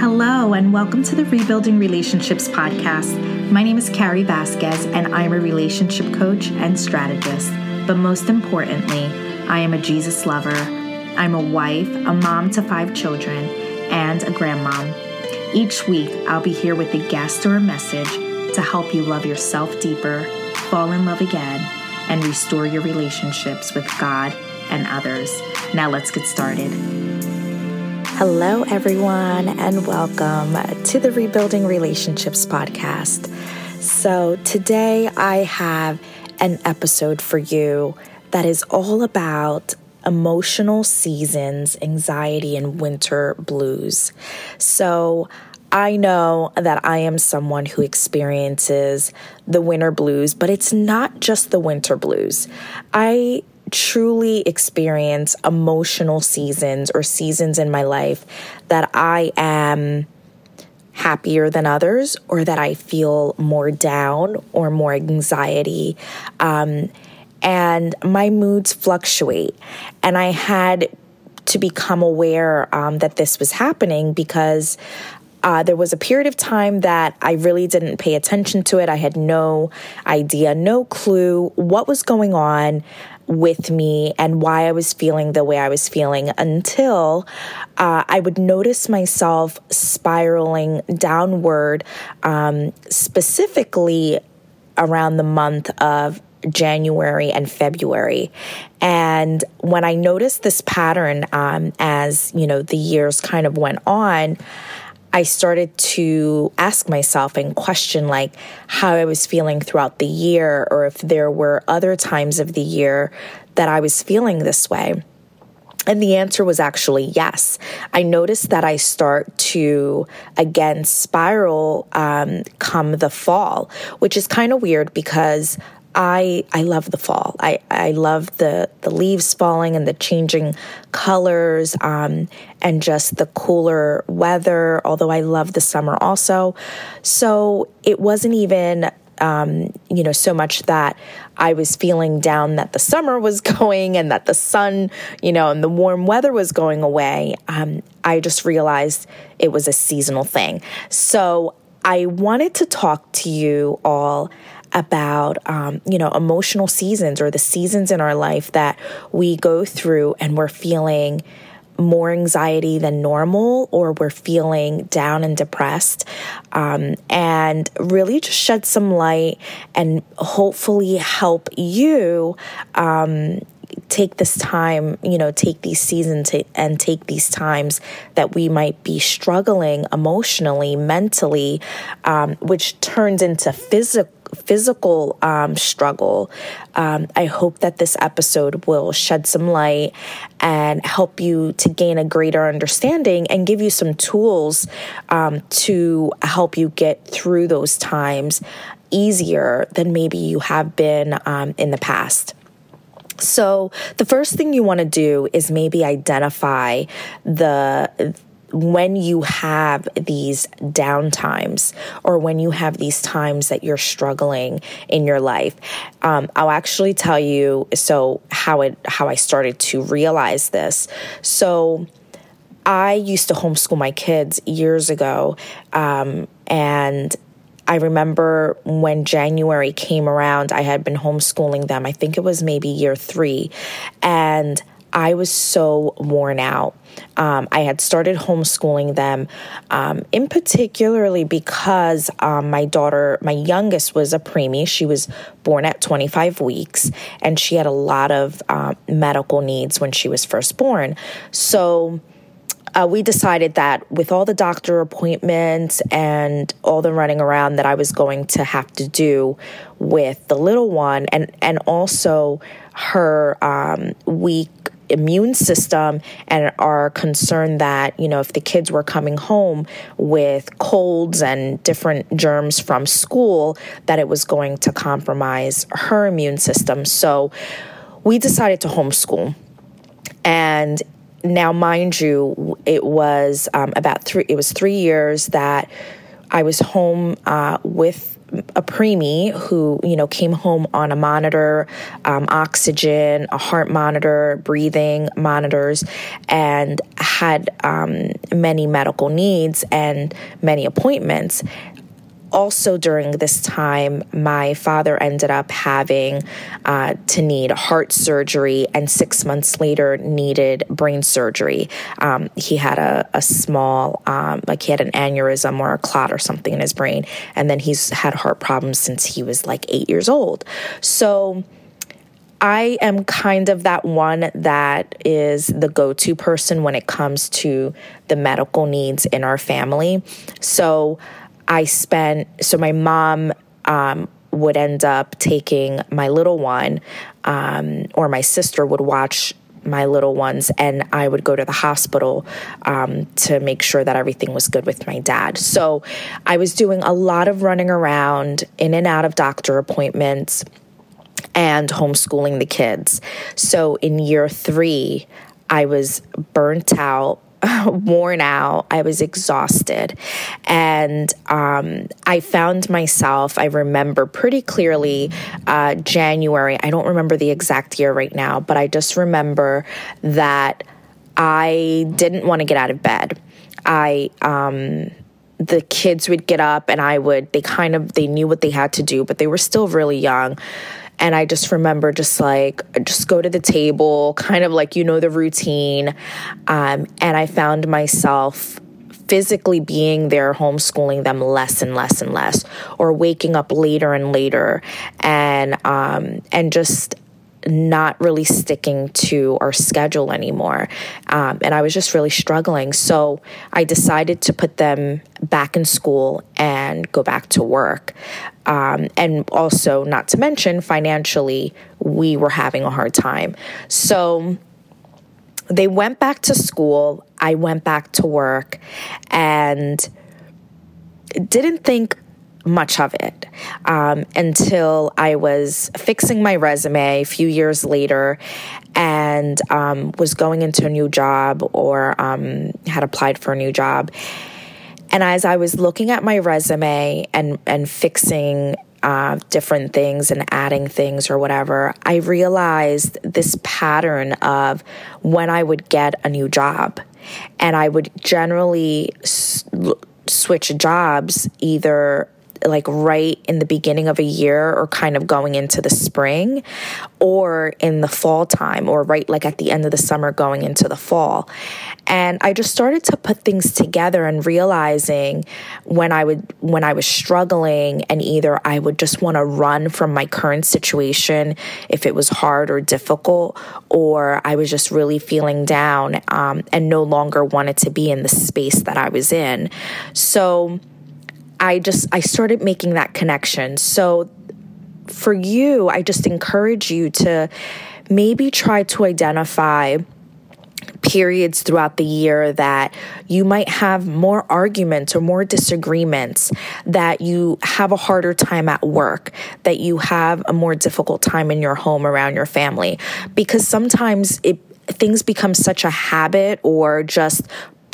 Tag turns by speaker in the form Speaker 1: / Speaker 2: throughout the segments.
Speaker 1: Hello, and welcome to the Rebuilding Relationships podcast. My name is Carrie Vasquez, and I'm a relationship coach and strategist. But most importantly, I am a Jesus lover. I'm a wife, a mom to five children, and a grandmom. Each week, I'll be here with a guest or a message to help you love yourself deeper, fall in love again, and restore your relationships with God and others. Now, let's get started. Hello, everyone, and welcome to the Rebuilding Relationships podcast. So, today I have an episode for you that is all about emotional seasons, anxiety, and winter blues. So, I know that I am someone who experiences the winter blues, but it's not just the winter blues. I truly experience emotional seasons or seasons in my life that I am happier than others or that I feel more down or more anxiety. Um, and my moods fluctuate. And I had to become aware um, that this was happening because uh, there was a period of time that I really didn't pay attention to it. I had no idea, no clue what was going on with me and why I was feeling the way I was feeling until uh, I would notice myself spiraling downward, um, specifically around the month of January and February. And when I noticed this pattern um, as, you know, the years kind of went on, I started to ask myself and question like how I was feeling throughout the year or if there were other times of the year that I was feeling this way. And the answer was actually yes. I noticed that I start to again spiral um, come the fall, which is kind of weird because I I love the fall. I I love the the leaves falling and the changing colors um, and just the cooler weather. Although I love the summer also, so it wasn't even um, you know so much that I was feeling down that the summer was going and that the sun you know and the warm weather was going away. Um, I just realized it was a seasonal thing. So I wanted to talk to you all about um, you know emotional seasons or the seasons in our life that we go through and we're feeling more anxiety than normal or we're feeling down and depressed um, and really just shed some light and hopefully help you um, take this time, you know, take these seasons and take these times that we might be struggling emotionally, mentally, um, which turns into physical physical um, struggle. Um, I hope that this episode will shed some light and help you to gain a greater understanding and give you some tools um, to help you get through those times easier than maybe you have been um, in the past. So, the first thing you want to do is maybe identify the when you have these downtimes or when you have these times that you're struggling in your life um, i'll actually tell you so how it how i started to realize this so i used to homeschool my kids years ago um, and I remember when January came around, I had been homeschooling them. I think it was maybe year three. And I was so worn out. Um, I had started homeschooling them, um, in particularly because um, my daughter, my youngest, was a preemie. She was born at 25 weeks, and she had a lot of uh, medical needs when she was first born. So uh, we decided that with all the doctor appointments and all the running around that I was going to have to do with the little one, and and also her um, weak immune system and are concerned that you know if the kids were coming home with colds and different germs from school that it was going to compromise her immune system so we decided to homeschool and now, mind you, it was um, about three. It was three years that I was home uh, with
Speaker 2: a preemie who, you know, came home on a monitor, um, oxygen, a heart monitor, breathing monitors, and had um, many medical needs and many appointments also during this time, my father ended up having uh, to need heart surgery, and six months later needed brain surgery. Um, he had a, a small, um, like he had an aneurysm or a clot or something in his brain, and then he's had heart problems since he was like eight years old. So. I am kind of that one that is the go to person when it comes to the medical needs in our family. So I spent, so my mom um, would end up taking my little one, um, or my sister would watch my little ones, and I would go to the hospital um, to make sure that everything was good with my dad. So I was doing a lot of running around in and out of doctor appointments and homeschooling the kids. So in year three, I was burnt out worn out. I was exhausted. And um, I found myself, I remember pretty clearly uh, January. I don't remember the exact year right now, but I just remember that I didn't want to get out of bed. I, um, the kids would get up and I would, they kind of, they knew what they had to do, but they were still really young. And I just remember just like, just go to the table, kind of like, you know, the routine. Um, and I found myself physically being there, homeschooling them less and less and less, or waking up later and later, and um, and just not really sticking to our schedule anymore. Um, and I was just really struggling. So I decided to put them back in school and go back to work. Um, and also, not to mention, financially, we were having a hard time. So they went back to school. I went back to work and didn't think much of it um, until I was fixing my resume a few years later and um, was going into a new job or um, had applied for a new job. And as I was looking at my resume and, and fixing uh, different things and adding things or whatever, I realized this pattern of when I would get a new job. And I would generally s- switch jobs either like right in the beginning of a year or kind of going into the spring or in the fall time or right like at the end of the summer going into the fall. And I just started to put things together and realizing when I would when I was struggling and either I would just want to run from my current situation if it was hard or difficult or I was just really feeling down um, and no longer wanted to be in the space that I was in. So I just I started making that connection. So for you, I just encourage you to maybe try to identify periods throughout the year that you might have more arguments or more disagreements, that you have a harder time at work, that you have a more difficult time in your home around your family. Because sometimes it things become such a habit or just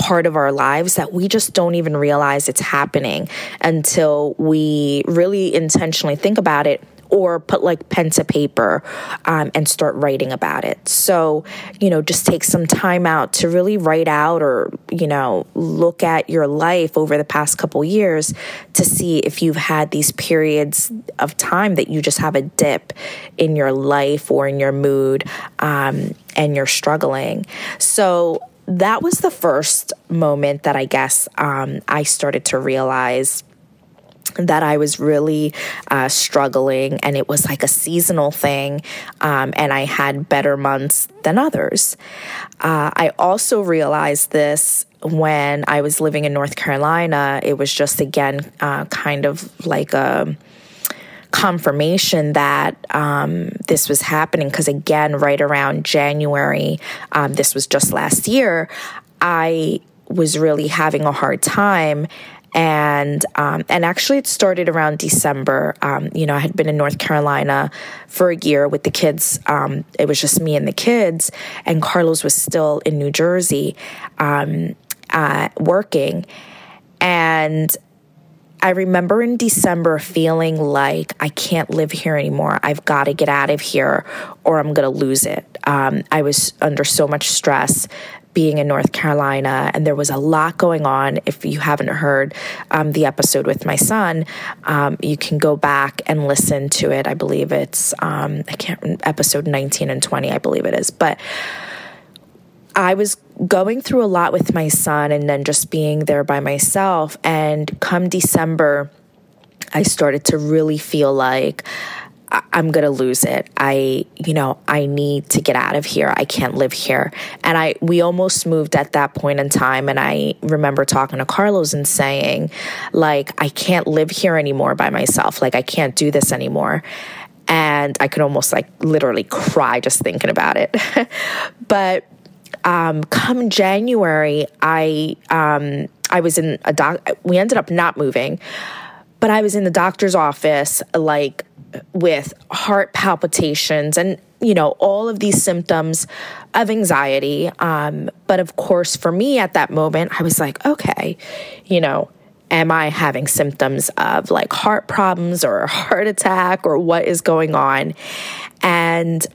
Speaker 2: part of our lives that we just don't even realize it's happening until we really intentionally think about it or put like pen to paper um, and start writing about it. So, you know, just take some time out to really write out or, you know, look at your life over the past couple years to see if you've had these periods of time that you just have a dip in your life or in your mood um, and you're struggling. So, that was the first moment that I guess um, I started to realize that I was really uh, struggling, and it was like a seasonal thing, um, and I had better months than others. Uh, I also realized this when I was living in North Carolina. It was just again uh, kind of like a confirmation that um, this was happening because again right around january um, this was just last year i was really having a hard time and um, and actually it started around December. Um, you know, I had been in North Carolina for a year with the kids. Um, it was just me and the kids, and Carlos was still in New Jersey um, uh, working, and I remember in December feeling like I can't live here anymore. I've got to get out of here or I'm going to lose it. Um, I was under so much stress being in North Carolina, and there was a lot going on. If you haven't heard um, the episode with my son, um, you can go back and listen to it. I believe it's, um, I can't, episode 19 and 20, I believe it is. But I was going through a lot with my son and then just being there by myself. And come December, I started to really feel like, I'm going to lose it. I, you know, I need to get out of here. I can't live here. And I, we almost moved at that point in time. And I remember talking to Carlos and saying, like, I can't live here anymore by myself. Like, I can't do this anymore. And I could almost like literally cry just thinking about it. but, um, come January, I, um, I was in a doc, we ended up not moving, but I was in the doctor's office, like, with heart palpitations and you know all of these symptoms of anxiety. Um, but of course for me at that moment i was like okay you know am i having symptoms of like heart problems or a heart attack or what is going on? And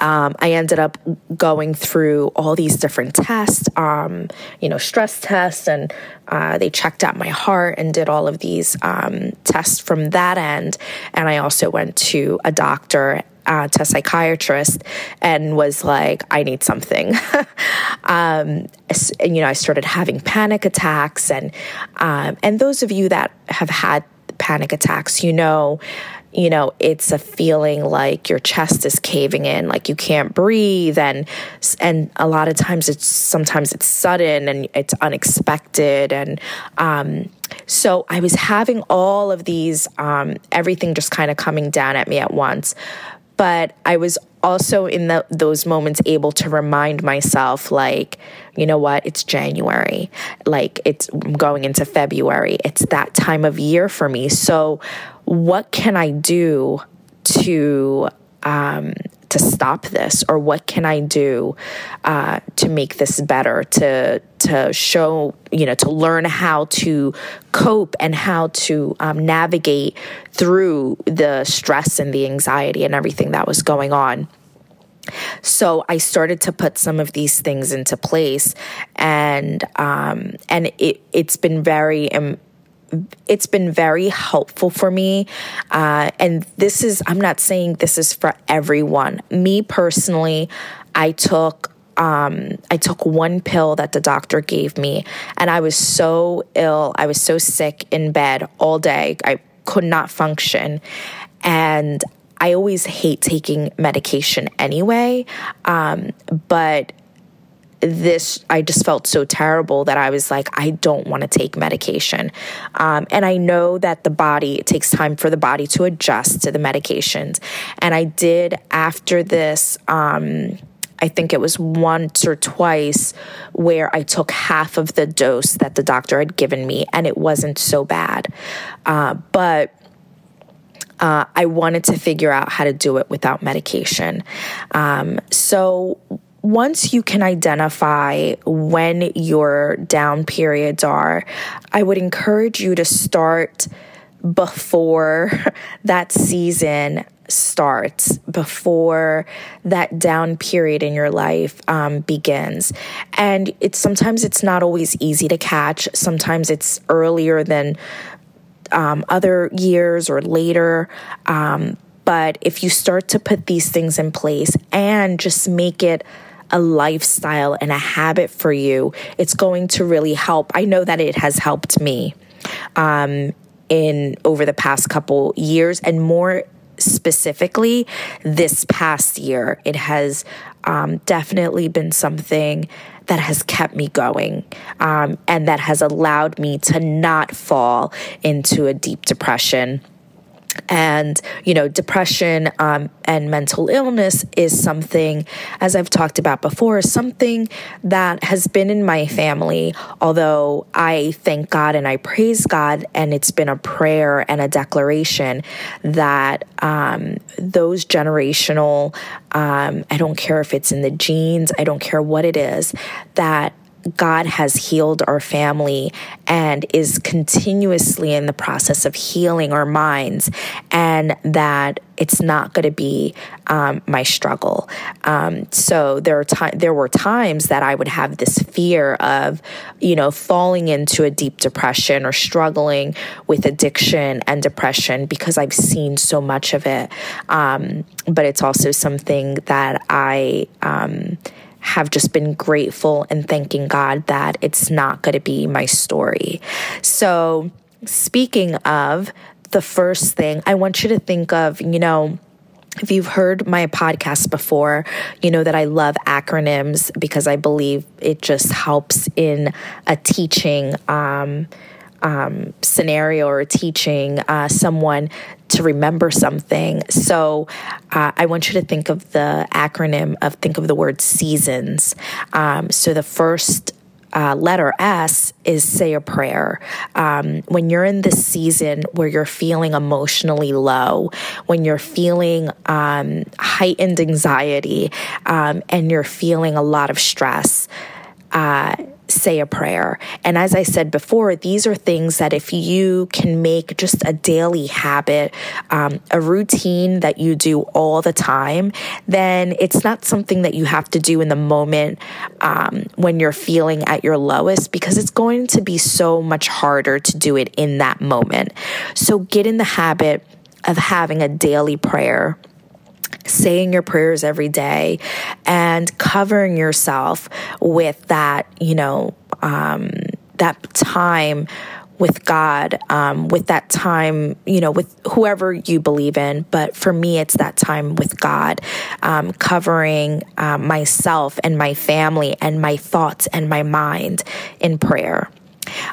Speaker 2: um, I ended up going through all these different tests, um, you know, stress tests, and uh, they checked out my heart and did all of these um, tests from that end. And I also went to a doctor uh, to a psychiatrist and was like, I need something. um, and, you know, I started having panic attacks, and um, and those of you that have had panic attacks, you know, you know, it's a feeling like your chest is caving in, like you can't breathe, and and a lot of times it's sometimes it's sudden and it's unexpected, and um, so I was having all of these, um, everything just kind of coming down at me at once, but I was also in the, those moments able to remind myself like you know what? It's january. Like it's going into february. It's that time of year for me. So what can I do to um, to stop this, or what can I do uh, to make this better? To to show you know to learn how to cope and how to um, navigate through the stress and the anxiety and everything that was going on. So I started to put some of these things into place, and um, and it it's been very um, it's been very helpful for me. Uh, and this is, I'm not saying this is for everyone. Me personally, I took um, I took one pill that the doctor gave me, and I was so ill. I was so sick in bed all day. I could not function. And I always hate taking medication anyway. Um, but this i just felt so terrible that i was like i don't want to take medication um, and i know that the body it takes time for the body to adjust to the medications and i did after this um, I think it was once or twice where I took half of the dose that the doctor had given me, and it wasn't so bad. Uh, but uh, I wanted to figure out how to do it without medication. Um, so once you can identify when your down periods are, I would encourage you to start before that season starts, before that down period in your life um, begins. And it's sometimes it's not always easy to catch. Sometimes it's earlier than um, other years or later. Um, but if you start to put these things in place and just make it a lifestyle and a habit for you, it's going to really help. I know that it has helped me um, in over the past couple years, and more specifically this past year, it has um, definitely been something that has kept me going um, and that has allowed me to not fall into a deep depression and you know depression um, and mental illness is something as i've talked about before something that has been in my family although i thank god and i praise god and it's been a prayer and a declaration that um, those generational um, i don't care if it's in the genes i don't care what it is that God has healed our family and is continuously in the process of healing our minds, and that it's not going to be um, my struggle. Um, so there are ti- there were times that I would have this fear of, you know, falling into a deep depression or struggling with addiction and depression because I've seen so much of it. Um, but it's also something that I um, have just been grateful and thanking God that it's not going to be my story. So, speaking of the first thing, I want you to think of, you know, if you've heard my podcast before, you know that I love acronyms because I believe it just helps in a teaching um, um, scenario or teaching uh, someone to remember something. So uh, I want you to think of the acronym of think of the word seasons. Um, so the first uh, letter S is say a prayer. Um, when you're in this season where you're feeling emotionally low, when you're feeling um, heightened anxiety, um, and you're feeling a lot of stress, uh, say a prayer. And as I said before, these are things that if you can make just a daily habit, um, a routine that you do all the time, then it's not something that you have to do in the moment um, when you're feeling at your lowest because it's going to be so much harder to do it in that moment. So get in the habit of having a daily prayer saying your prayers every day and covering yourself with that, you know, um, that time with God, um, with that time, you know, with whoever you believe in. But for me, it's that time with God, um, covering um, myself and my family and my thoughts and my mind in prayer.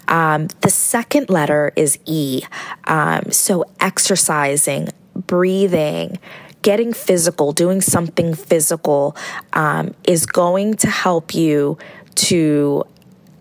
Speaker 2: Um, the second letter is E. Um, so exercising, breathing, getting physical, doing something physical um, is going to help you to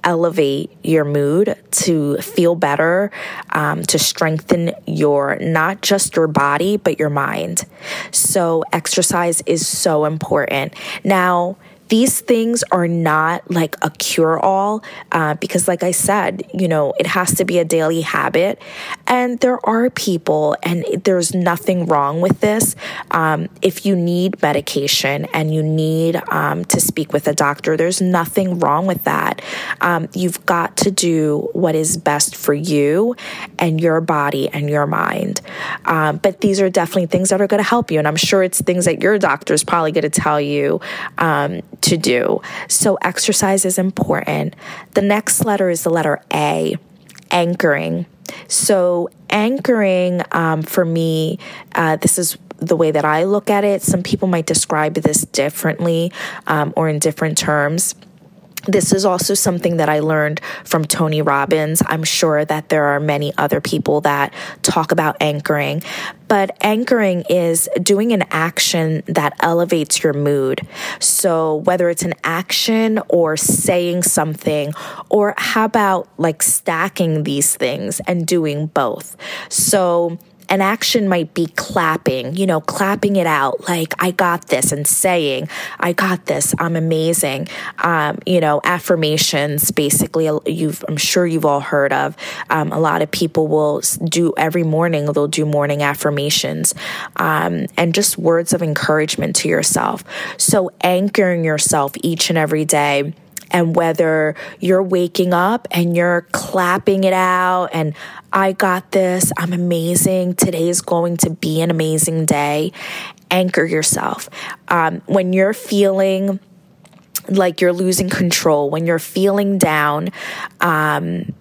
Speaker 2: elevate your mood, to feel better, um, to strengthen your not just your body, but your mind. So, exercise is so important. Now, these things are not like a cure all uh, because, like I said, you know, it has to be a daily habit. And there are people, and there's nothing wrong with this. Um, if you need medication and you need um, to speak with a doctor, there's nothing wrong with that. Um, you've got to do what is best for you and your body and your mind. Um, but these are definitely things that are going to help you. And I'm sure it's things that your doctor is probably going to tell you um, to do. So, exercise is important. The next letter is the letter A, anchoring. So, anchoring um, for me, uh, this is the way that I look at it. Some people might describe this differently um, or in different terms. This is also something that I learned from Tony Robbins. I'm sure that there are many other people that talk about anchoring, but anchoring is doing an action that elevates your mood. So, whether it's an action or saying something, or how about like stacking these things and doing both? So, an action might be clapping, you know, clapping it out like, I got this, and saying, I got this, I'm amazing. Um, you know, affirmations, basically, you've, I'm sure you've all heard of. Um, a lot of people will do every morning, they'll do morning affirmations um, and just words of encouragement to yourself. So, anchoring yourself each and every day and whether you're waking up and you're clapping it out and I got this, I'm amazing, today is going to be an amazing day, anchor yourself. Um, when you're feeling like you're losing control, when you're feeling down, um,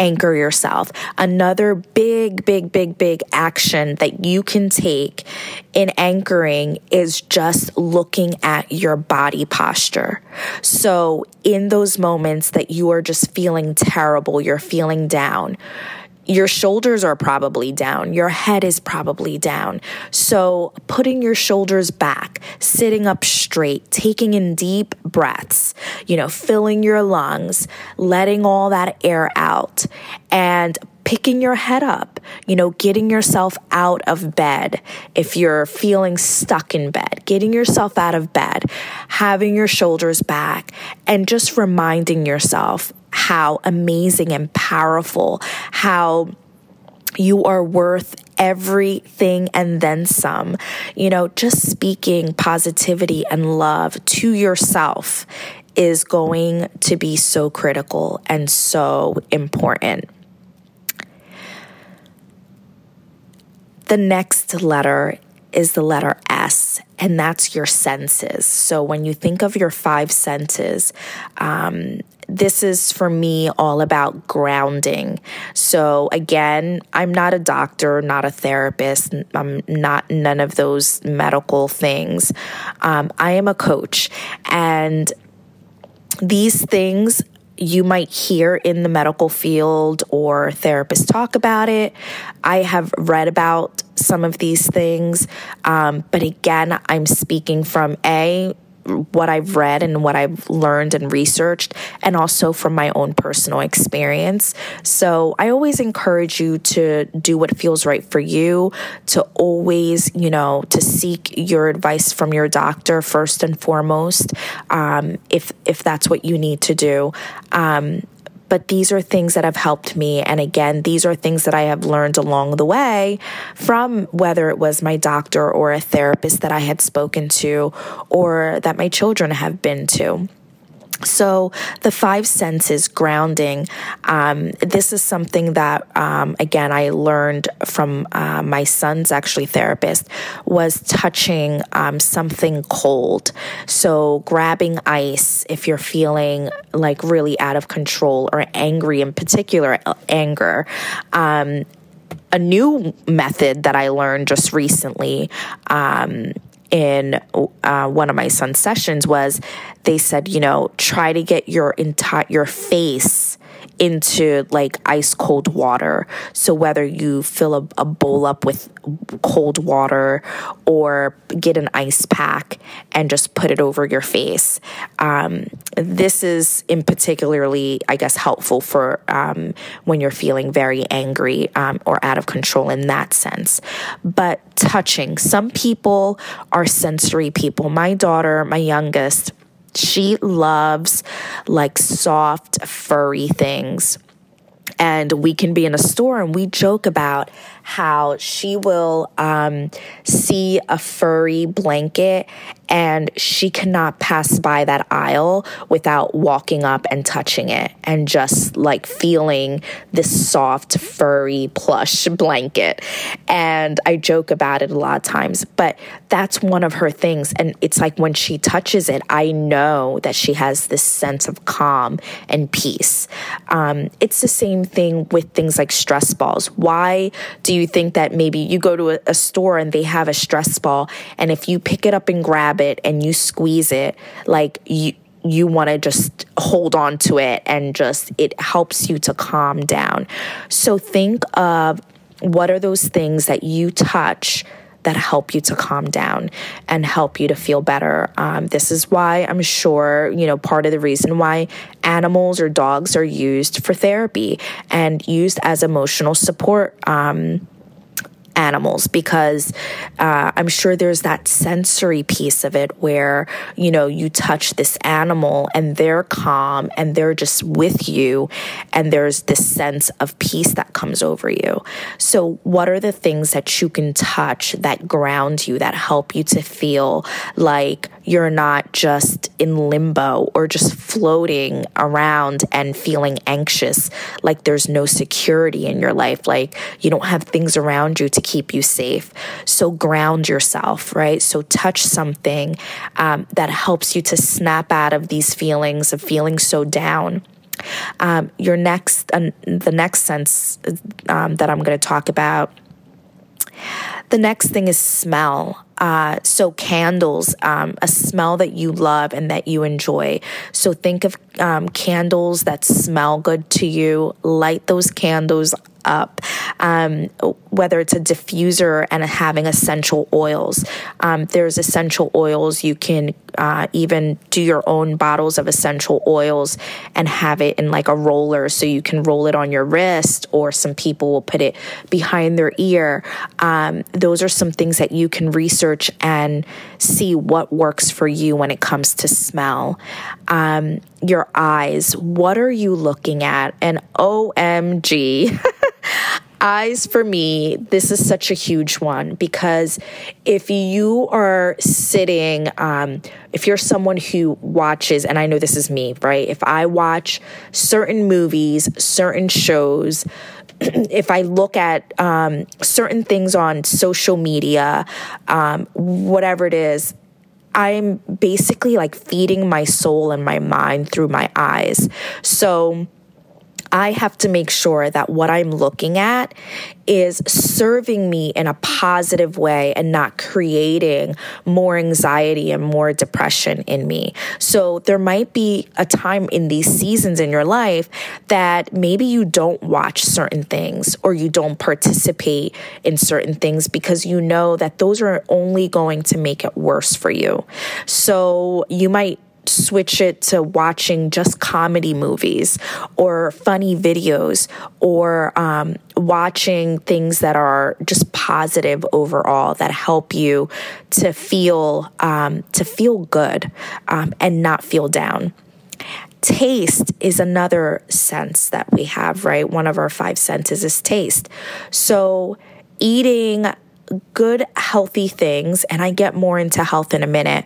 Speaker 2: anchor yourself. Another big, big, big, big action that you can take in anchoring is just looking at your body posture. So, in those moments that you are just feeling terrible, you're feeling down, your shoulders are probably down, your head is probably down. So, putting your shoulders back, sitting up straight, taking in deep breaths, you know, filling your lungs, letting all that air out, and picking your head up, you know, getting yourself out of bed. If you're feeling stuck in bed, getting yourself out of bed, having your shoulders back, and just reminding yourself how amazing and powerful, how you are worth everything and then some. You know, just speaking positivity and love to yourself is going to be so critical and so important. The next letter is the letter S, and that's your senses. So when you think of your five senses, um, this is for me all about grounding. So again, I'm not a doctor, not a therapist, I'm not none of those medical things. Um, I am a coach, and these things you might hear in the medical field or therapists talk about it. I have read about some of these things, um, but again, I'm speaking from A, what I've read and what I've learned and researched, and also from my own personal experience. So I always encourage you to do what feels right for you, to always, you know, to seek your advice from your doctor first and foremost, um, if if that's what you need to do. Um, but these are things that have helped me. And again, these are things that I have learned along the way from whether it was my doctor or a therapist that I had spoken to or that my children have been to. So, the five senses grounding, um, this is something that, um, again, I learned from uh, my son's actually therapist, was touching um, something cold. So, grabbing ice if you're feeling like really out of control or angry, in particular, anger um, a new method that I learned just recently um, in uh, one of my son's sessions was they said, you know, try to get your entire your face into like ice cold water. So whether you fill a, a, bowl up with cold water or get an ice pack and just put it over your face. Um, this is in particularly, I guess, helpful for um, when you're feeling very angry um, or out of control in that sense. But touching, some people are sensory people. My daughter, my youngest, she loves like soft, furry things. And we can be in a store and we joke about how she will um, see a furry blanket and she cannot pass by that aisle without walking up and touching it and just like feeling this soft, furry, plush blanket. And I joke about it a lot of times, but that's one of her things. And it's like when she touches it, I know that she has this sense of calm and peace. Um, it's the same thing with things like stress balls. Why do you think that maybe you go to a, a store and they have a stress ball, and if you pick it up and grab it and you squeeze it, like you you want to just hold on to it and just it helps you to calm down. So think of what are those things that you touch that help you to calm down and help you to feel better. Um, this is why I'm sure, you know, part of the reason why animals or dogs are used for therapy and used as emotional support. Um, animals because uh, I'm sure there's that sensory piece of it where, you know, you touch this animal and they're calm and they're just with you, and there's this sense of peace that comes over you. So, what are the things that you can touch that ground you, that help you to feel like you're not just in limbo or just floating around and feeling anxious, like there's no security in your life, like you don't have things around you to keep you safe. So ground yourself, right? So touch something um, that helps you to snap out of these feelings of feeling so down. Um, your next, uh, the next sense um, that I'm going to talk about. The next thing is smell. Uh, so candles, um, a smell that you love and that you enjoy. So think of um, candles that smell good to you. Light those candles up, um, whether it's a diffuser and having essential oils. Um, there's essential oils. You can uh, even do your own bottles of essential oils and have it in like a roller so you can roll it on your wrist, or some people will put it behind their ear. Um, those are some things that you can research and see what works for you when it comes to smell. Um, your eyes, what are you looking at? And OMG. eyes for me, this is such a huge one because if you are sitting, um, if you're someone who watches, and I know this is me, right? If I watch certain movies, certain shows, if I look at um, certain things on social media, um, whatever it is, I'm basically like feeding my soul and my mind through my eyes. So, I have to make sure that what I'm looking at is serving me in a positive way and not creating more anxiety and more depression in me. So there might be a time in these seasons in your life that maybe you don't watch certain things or you don't participate in certain things because you know that those are only going to make it worse for you. So you might switch it to watching just comedy movies or funny videos or um, watching things that are just positive overall that help you to feel um, to feel good um, and not feel down. Taste is another sense that we have right? One of our five senses is taste. So eating good, healthy things, and I get more into health in a minute,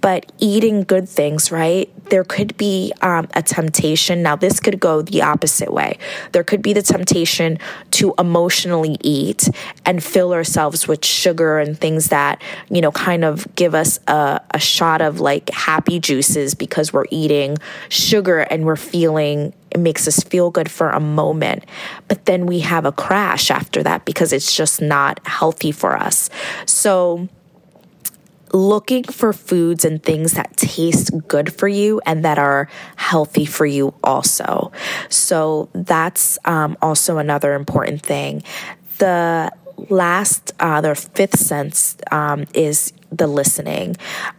Speaker 2: but eating good things, right? There could be um, a temptation. Now, this could go the opposite way. There could be the temptation to emotionally eat and fill ourselves with sugar and things that, you know, kind of give us a, a shot of like happy juices because we're eating sugar and we're feeling it makes us feel good for a moment, but then we have a crash after that because it's just not healthy for us. So, looking for foods and things that taste good for you and that are healthy for you also. So, that's um, also another important thing. The last, uh, the fifth sense um, is the listening.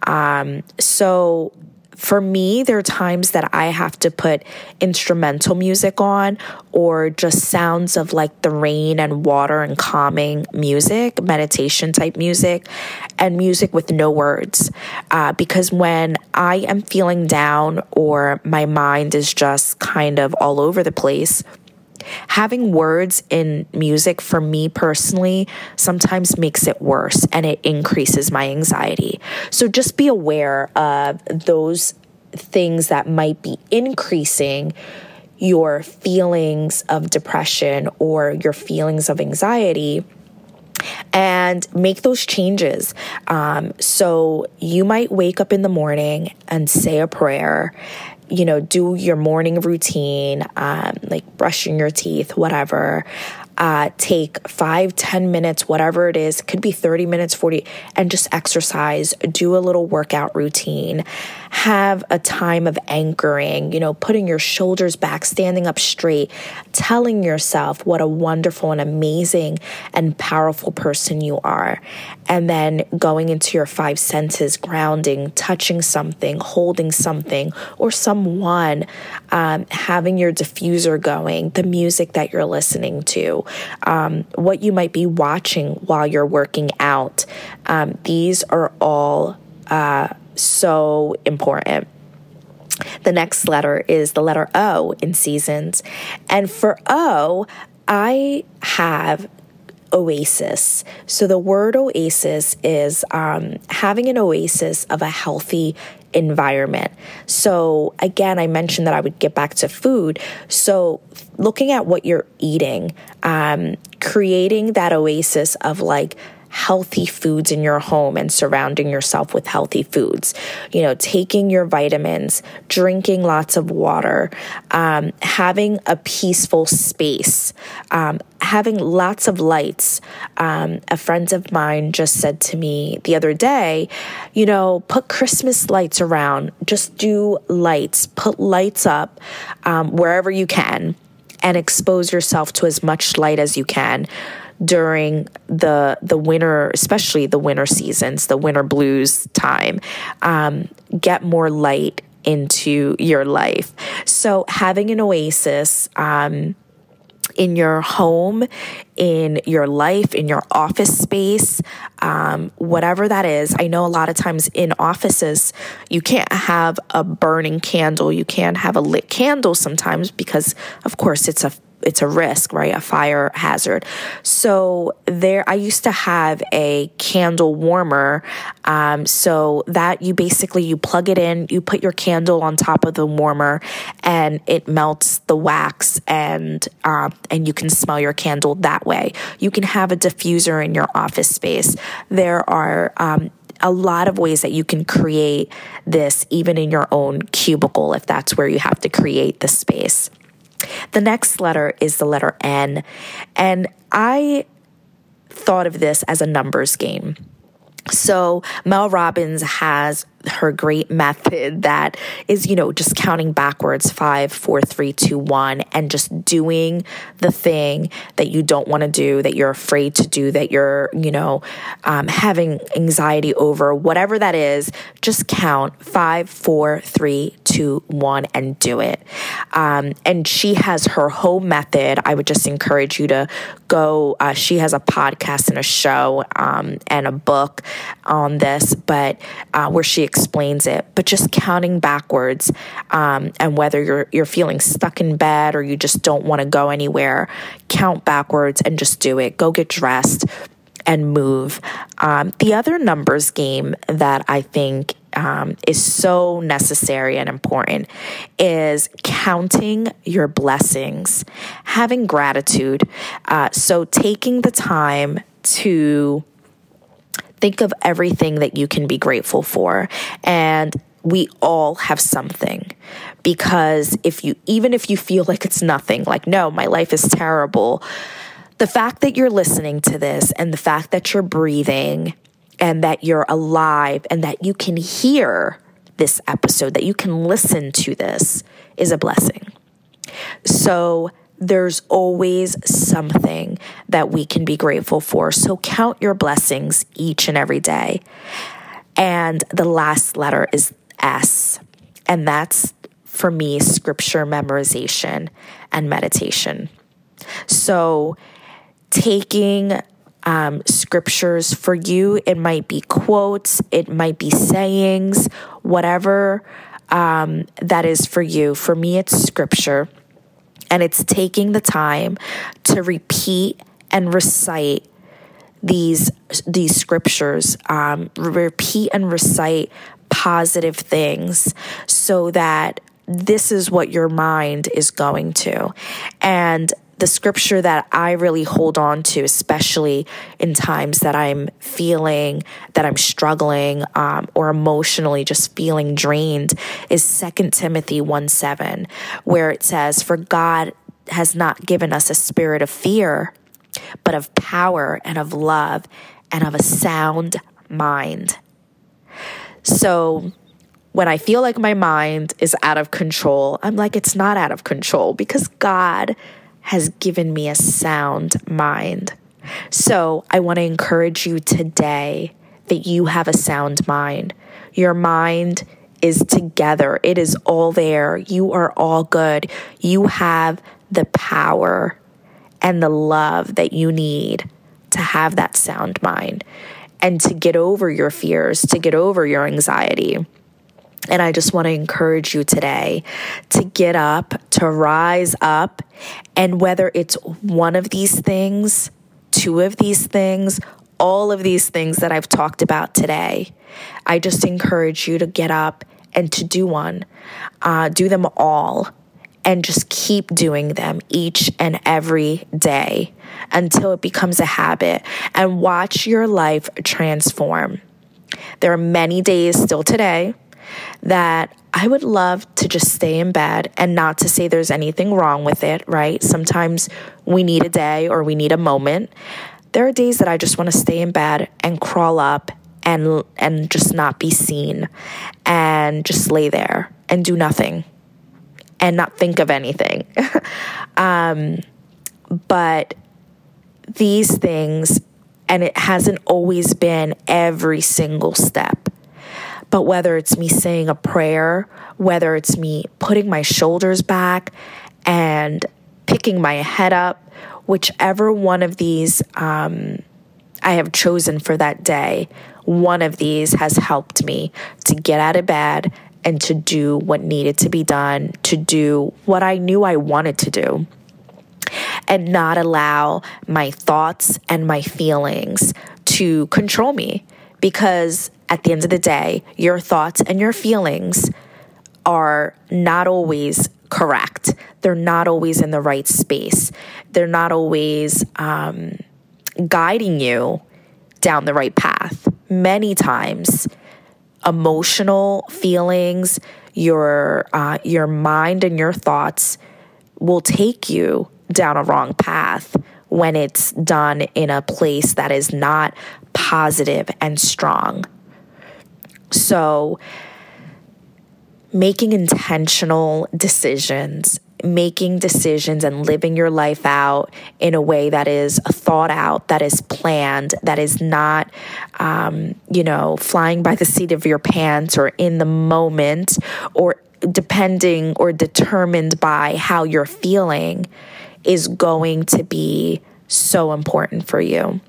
Speaker 2: Um, so, for me, there are times that I have to put instrumental music on or just sounds of like the rain and water and calming music, meditation type music, and music with no words. Uh, because when I am feeling down or my mind is just kind of all over the place, having words in music for me personally sometimes makes it worse and it increases my anxiety. So just be aware of those things that might be increasing your feelings of depression or your feelings of anxiety and make those changes. Um, so you might wake up in the morning and say a prayer you know, do your morning routine, um, like brushing your teeth, whatever. Uh, take five, ten minutes, whatever it is, could be 30 minutes, 40, and just exercise, do a little workout routine have a time of anchoring, you know, putting your shoulders back, standing up straight, telling yourself what a wonderful and amazing and powerful person you are. And then going into your five senses, grounding, touching something, holding something or someone, um, having your diffuser going, the music that you're listening to, um, what you might be watching while you're working out. Um, these are all. Uh, so important. The next letter is the letter O in seasons. And for O, I have oasis. So the word oasis is um, having an oasis of a healthy environment. So again, I mentioned that I would get back to food. So looking at what you're eating, um, creating that oasis of like, healthy foods in your home and surrounding yourself with healthy foods. You know, taking your vitamins, drinking lots of water, um, having a peaceful space, um, having lots of lights. Um, a friend of mine just said to me the other day, you know, put Christmas lights around, just do lights, put lights up um, wherever you can, and expose yourself to as much light as you can during the the winter, especially the winter seasons, the winter blues time. Um, get more light into your life. So having an oasis. Um, in your home, in your life, in your office space, um, whatever that is. I know a lot of times in offices, you can't have a burning candle, you can't have a lit candle sometimes because, of course, it's a it's a risk, right? A fire hazard. So there, I used to have a candle warmer. Um, so that you basically, you plug it in, you put your candle on top of the warmer and it melts the wax and, um, and you can smell your candle that way. You can have a diffuser in your office space. There are, um, a lot of ways that you can create this even in your own cubicle if that's where you have to create the space. The next letter is the letter N. And I thought of this as a numbers game. So Mel Robbins has her great method that is, you know, just counting backwards five, four, three, two, one, and just doing the thing that you don't want to do, that you're afraid to do, that you're, you know, um, having anxiety over, whatever that is, just count five, four, three, two, one, and do it. Um, and she has her whole method. I would just encourage you to go. Uh, she has a podcast and a show um, and a book on this, but uh, where she explains it, but just counting backwards um, and whether you're you're feeling stuck in bed or you just don't want to go anywhere, count backwards and just do it. Go get dressed and move. Um, the other numbers game that I think um, is so necessary and important is counting your blessings, having gratitude. Uh, so taking the time to Think of everything that you can be grateful for. And we all have something because if you, even if you feel like it's nothing, like, no, my life is terrible, the fact that you're listening to this and the fact that you're breathing and that you're alive and that you can hear this episode, that you can listen to this is a blessing. So, there's always something that we can be grateful for. So count your blessings each and every day. And the last letter is S, and that's for me scripture memorization and meditation. So taking um, scriptures for you, it might be quotes, it might be sayings, whatever um, that is for you. For me, it's scripture and it's taking the time to repeat and recite these these scriptures um, repeat and recite positive things so that this is what your mind is going to. And the scripture that I really hold on to, especially in times that I'm feeling that I'm struggling um, or emotionally just feeling drained, is Second Timothy 1 7, where it says, For God has not given us a spirit of fear, but of power and of love and of a sound mind. So, when I feel like my mind is out of control, I'm like, it's not out of control because God has given me a sound mind. So I want to encourage you today that you have a sound mind. Your mind is together, it is all there. You are all good. You have the power and the love that you need to have that sound mind and to get over your fears, to get over your anxiety. And I just want to encourage you today to get up, to rise up. And whether it's one of these things, two of these things, all of these things that I've talked about today, I just encourage you to get up and to do one. Uh, do them all and just keep doing them each and every day until it becomes a habit and watch your life transform. There are many days still today that I would love to just stay in bed and not to say there's anything wrong with it, right? Sometimes we need a day or we need a moment. There are days that I just want to stay in bed and crawl up and and just not be seen and just lay there and do nothing and not think of anything. um, but these things, and it hasn't always been every single step. But whether it's me saying a prayer, whether it's me putting my shoulders back and picking my head up, whichever one of these um, I have chosen for that day, one of these has helped me to get out of bed and to do what needed to be done, to do what I knew I wanted to do, and not allow my thoughts and my feelings to control me. Because at the end of the day, your thoughts and your feelings are not always correct. They're not always in the right space. They're not always um, guiding you down the right path. Many times, emotional feelings, your uh, your mind and your thoughts will take you down a wrong path when it's done in a place that is not positive and strong. So, making intentional decisions making decisions and living your life out in a way that is thought out, that is planned, that is not, um, you know, flying by the seat of your pants or in the moment or depending or determined by how you're feeling is going to be so important for you.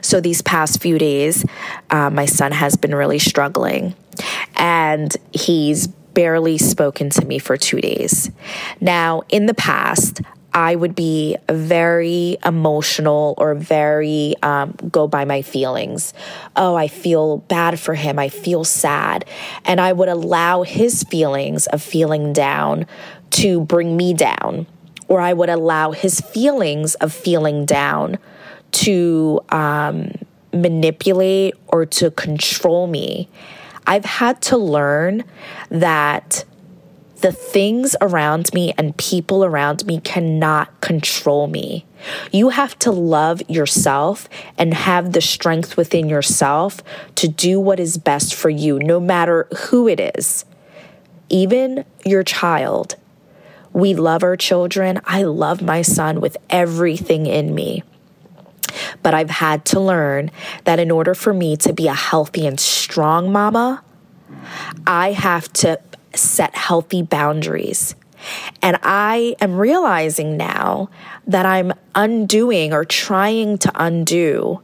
Speaker 2: So, these past few days, uh, my son has been really struggling and he's barely spoken to me for two days. Now, in the past, I would be very emotional or very um, go by my feelings. Oh, I feel bad for him. I feel sad. And I would allow his feelings of feeling down to bring me down, or I would allow his feelings of feeling down to um, manipulate or to control me. I've had to learn that the things around me and people around me cannot control me. You have to love yourself and have the strength within yourself to do what is best for you, no matter who it is, even your child. We love our children. I love my son with everything in me. But I've had to learn that in order for me to be a healthy and strong mama, I have to set healthy boundaries. And I am realizing now that I'm undoing or trying to undo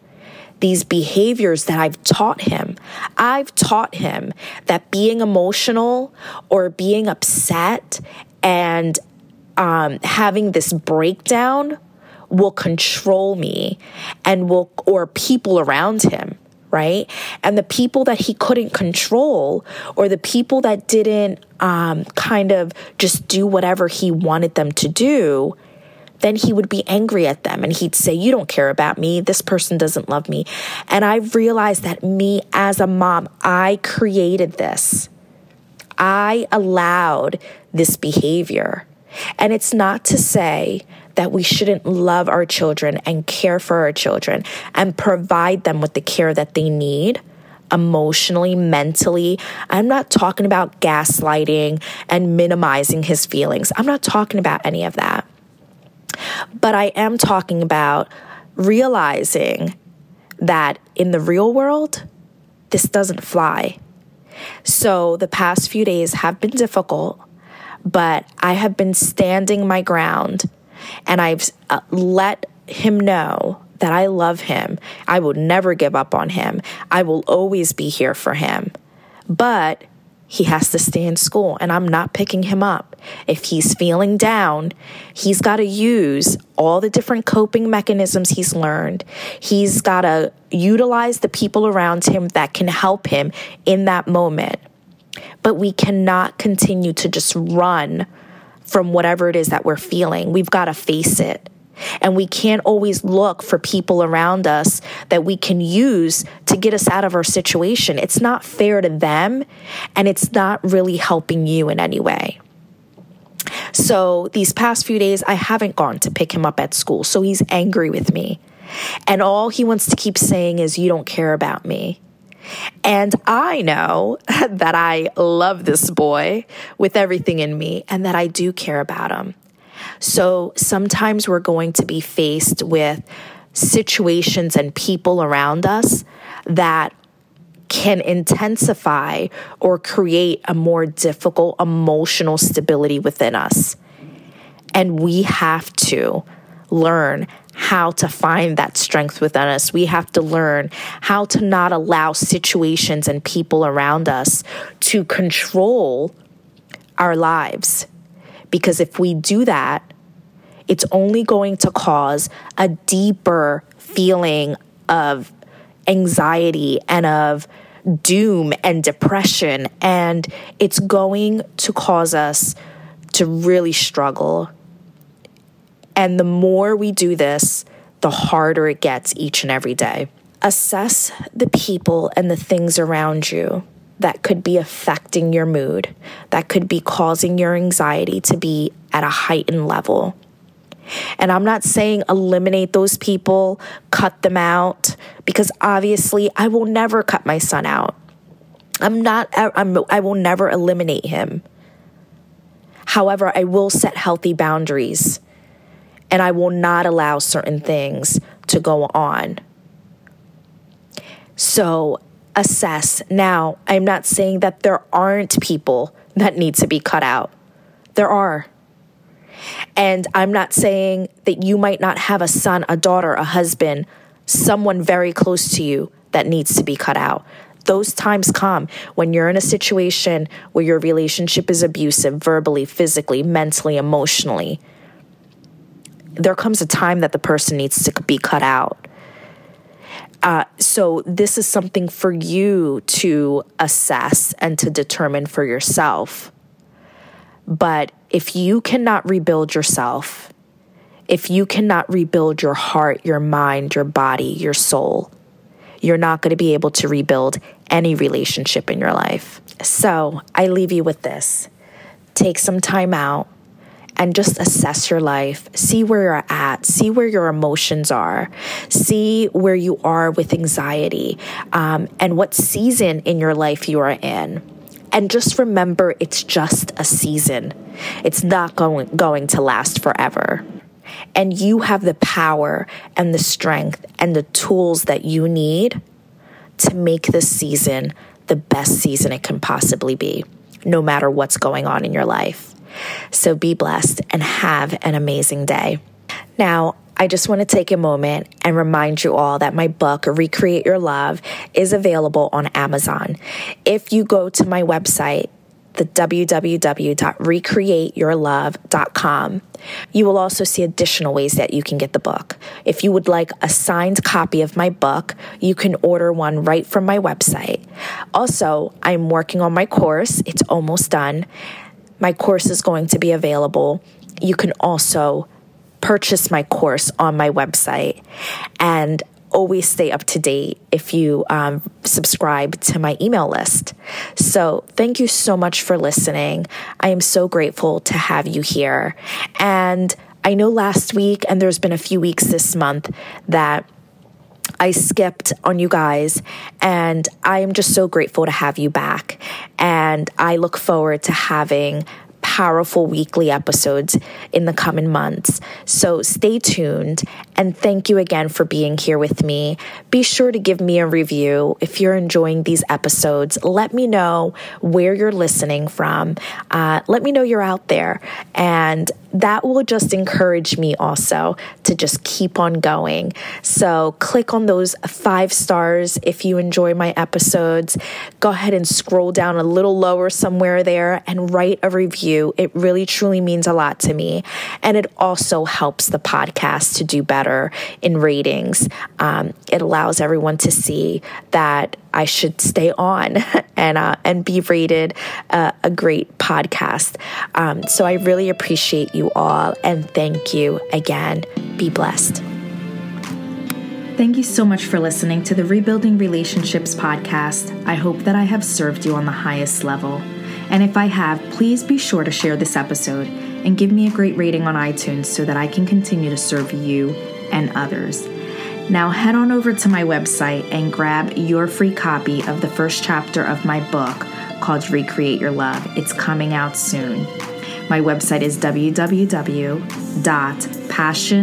Speaker 2: these behaviors that I've taught him. I've taught him that being emotional or being upset and um, having this breakdown will control me and will, or people around him, right? And the people that he couldn't control, or the people that didn't um, kind of just do whatever he wanted them to do, then he would be angry at them and he'd say, You don't care about me. This person doesn't love me. And I realized that me as a mom, I created this. I allowed this behavior. And it's not to say that we shouldn't love our children and care for our children and provide them with the care that they need emotionally, mentally. I'm not talking about gaslighting and minimizing his feelings. I'm not talking about any of that. But I am talking about realizing that in the real world, this doesn't fly. So the past few days have been difficult, but I have been standing my ground and I've uh, let him know that I love him. I will never give up on him. I will always be here for him. But he has to stay in school, and I'm not picking him up. If he's feeling down, he's got to use all the different coping mechanisms he's learned. He's got to utilize the people around him that can help him in that moment. But we cannot continue to just run from whatever it is that we're feeling. We've got to face it. And we can't always look for people around us that we can use to get us out of our situation. It's not fair to them, and it's not really helping you in any way. So, these past few days, I haven't gone to pick him up at school. So, he's angry with me. And all he wants to keep saying is, You don't care about me. And I know that I love this boy with everything in me and that I do care about him. So sometimes we're going to be faced with situations and people around us that can intensify or create a more difficult emotional stability within us. And we have to learn how to find that strength within us. We have to learn how to not allow situations and people around us to control our lives. Because if we do that, it's only going to cause a deeper feeling of anxiety and of doom and depression. And it's going to cause us to really struggle. And the more we do this, the harder it gets each and every day. Assess the people and the things around you that could be affecting your mood, that could be causing your anxiety to be at a heightened level. And I'm not saying eliminate those people, cut them out, because obviously I will never cut my son out. I'm not, I'm, I will never eliminate him. However, I will set healthy boundaries and I will not allow certain things to go on. So assess. Now, I'm not saying that there aren't people that need to be cut out. There are. And I'm not saying that you might not have a son, a daughter, a husband, someone very close to you that needs to be cut out. Those times come when you're in a situation where your relationship is abusive verbally, physically, mentally, emotionally. There comes a time that the person needs to be cut out. Uh, so, this is something for you to assess and to determine for yourself. But if you cannot rebuild yourself, if you cannot rebuild your heart, your mind, your body, your soul, you're not going to be able to rebuild any relationship in your life. So I leave you with this take some time out and just assess your life. See where you're at. See where your emotions are. See where you are with anxiety um, and what season in your life you are in. And just remember, it's just a season. It's not going, going to last forever. And you have the power and the strength and the tools that you need to make this season the best season it can possibly be, no matter what's going on in your life. So be blessed and have an amazing day. Now, I just want to take a moment and remind you all that my book, Recreate Your Love, is available on Amazon. If you go to my website, the www.recreateyourlove.com. You will also see additional ways that you can get the book. If you would like a signed copy of my book, you can order one right from my website. Also, I'm working on my course, it's almost done. My course is going to be available. You can also purchase my course on my website and always stay up to date if you um, subscribe to my email list. So, thank you so much for listening. I am so grateful to have you here. And I know last week, and there's been a few weeks this month, that I skipped on you guys, and I am just so grateful to have you back. And I look forward to having powerful weekly episodes in the coming months. So stay tuned and thank you again for being here with me. Be sure to give me a review if you're enjoying these episodes. Let me know where you're listening from. Uh, let me know you're out there. And that will just encourage me also to just keep on going. So click on those five stars if you enjoy my episodes. Go ahead and scroll down a little lower somewhere there and write a review. It really truly means a lot to me. And it also helps the podcast to do better in ratings. Um, it allows everyone to see that I should stay on and uh, and be rated uh, a great podcast. Um, so I really appreciate you all and thank you again. Be blessed.
Speaker 1: Thank you so much for listening to the Rebuilding Relationships podcast. I hope that I have served you on the highest level. And if I have, please be sure to share this episode and give me a great rating on iTunes so that I can continue to serve you and others. Now head on over to my website and grab your free copy of the first chapter of my book called Recreate Your Love. It's coming out soon. My website is www.passion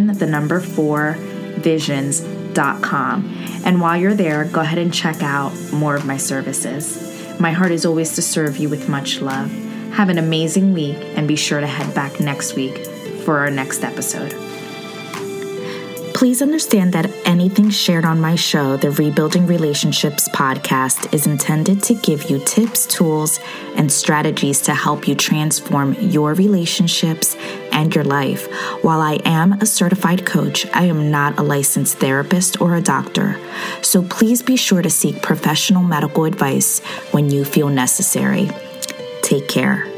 Speaker 1: the number 4 visions.com. And while you're there, go ahead and check out more of my services. My heart is always to serve you with much love. Have an amazing week and be sure to head back next week for our next episode. Please understand that anything shared on my show, the Rebuilding Relationships podcast, is intended to give you tips, tools, and strategies to help you transform your relationships and your life. While I am a certified coach, I am not a licensed therapist or a doctor. So please be sure to seek professional medical advice when you feel necessary. Take care.